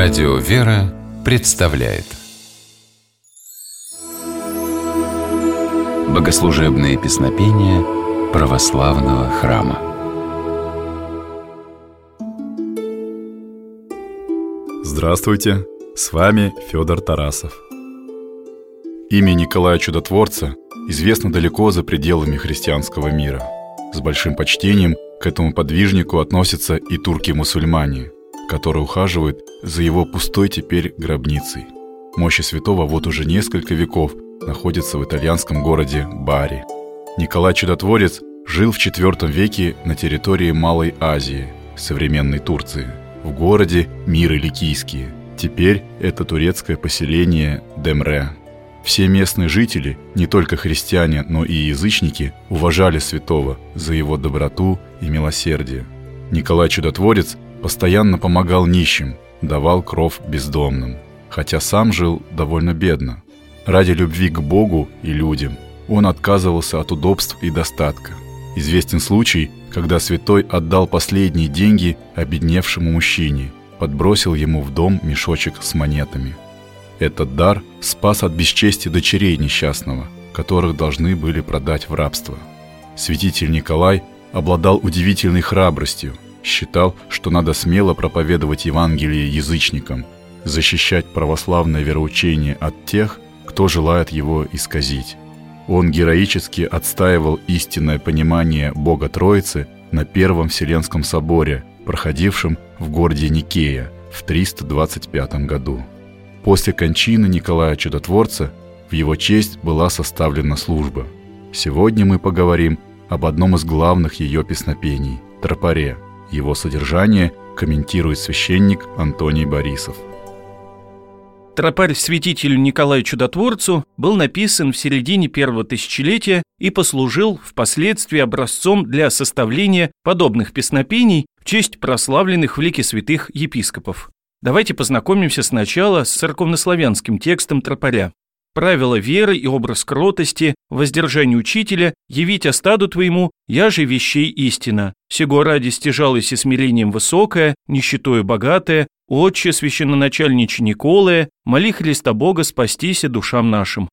Радио «Вера» представляет Богослужебные песнопения православного храма Здравствуйте, с вами Федор Тарасов. Имя Николая Чудотворца известно далеко за пределами христианского мира. С большим почтением к этому подвижнику относятся и турки-мусульмане – который ухаживает за его пустой теперь гробницей. Мощи святого вот уже несколько веков находятся в итальянском городе Бари. Николай Чудотворец жил в IV веке на территории Малой Азии, современной Турции, в городе Миры Ликийские. Теперь это турецкое поселение Демре. Все местные жители, не только христиане, но и язычники, уважали святого за его доброту и милосердие. Николай Чудотворец Постоянно помогал нищим, давал кров бездомным, хотя сам жил довольно бедно. Ради любви к Богу и людям он отказывался от удобств и достатка. Известен случай, когда святой отдал последние деньги обедневшему мужчине, подбросил ему в дом мешочек с монетами. Этот дар спас от бесчестия дочерей несчастного, которых должны были продать в рабство. Святитель Николай обладал удивительной храбростью – считал, что надо смело проповедовать Евангелие язычникам, защищать православное вероучение от тех, кто желает его исказить. Он героически отстаивал истинное понимание Бога Троицы на Первом Вселенском соборе, проходившем в городе Никея в 325 году. После кончины Николая Чудотворца в его честь была составлена служба. Сегодня мы поговорим об одном из главных ее песнопений – тропаре – его содержание комментирует священник Антоний Борисов. Тропарь святителю Николаю Чудотворцу был написан в середине первого тысячелетия и послужил впоследствии образцом для составления подобных песнопений в честь прославленных в лике святых епископов. Давайте познакомимся сначала с церковнославянским текстом тропаря правила веры и образ кротости, воздержание учителя, явить остаду твоему, я же вещей истина. Сего ради стяжалось и смирением высокое, нищетою богатое, отче священноначальниче Николая, моли Христа Бога спастися душам нашим.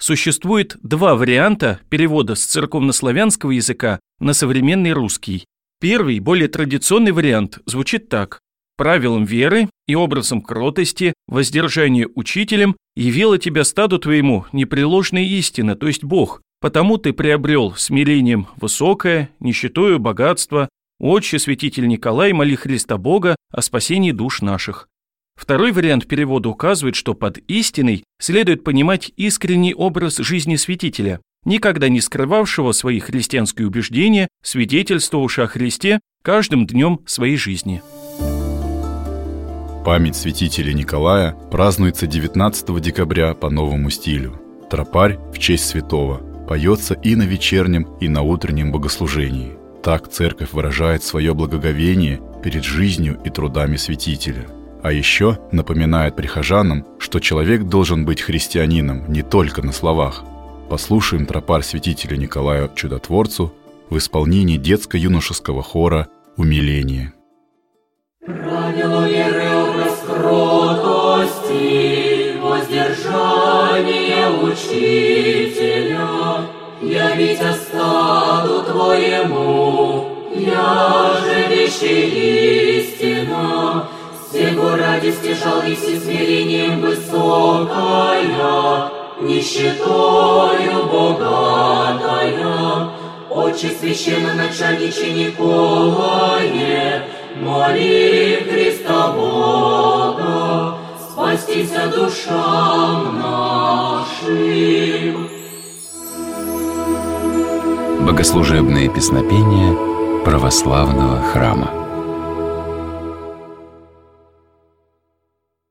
Существует два варианта перевода с церковнославянского языка на современный русский. Первый, более традиционный вариант звучит так правилам веры и образом кротости, воздержания учителем, явила тебя стаду твоему непреложная истина, то есть Бог, потому ты приобрел смирением высокое, нищетою богатство, Отче, святитель Николай, моли Христа Бога о спасении душ наших. Второй вариант перевода указывает, что под истиной следует понимать искренний образ жизни святителя, никогда не скрывавшего свои христианские убеждения, свидетельствовавшего о Христе каждым днем своей жизни. Память святителя Николая празднуется 19 декабря по новому стилю. Тропарь в честь святого поется и на вечернем, и на утреннем богослужении. Так церковь выражает свое благоговение перед жизнью и трудами святителя. А еще напоминает прихожанам, что человек должен быть христианином не только на словах. Послушаем тропарь святителя Николая Чудотворцу в исполнении детско-юношеского хора «Умиление». Правило кротости, воздержание учителя, явить остаду Твоему, я же вещи истина, Сего ради стяжал и смирением высокая, нищетою богатая, Отче священно начальниче Николае, моли Христа душам нашим. Богослужебные песнопения православного храма.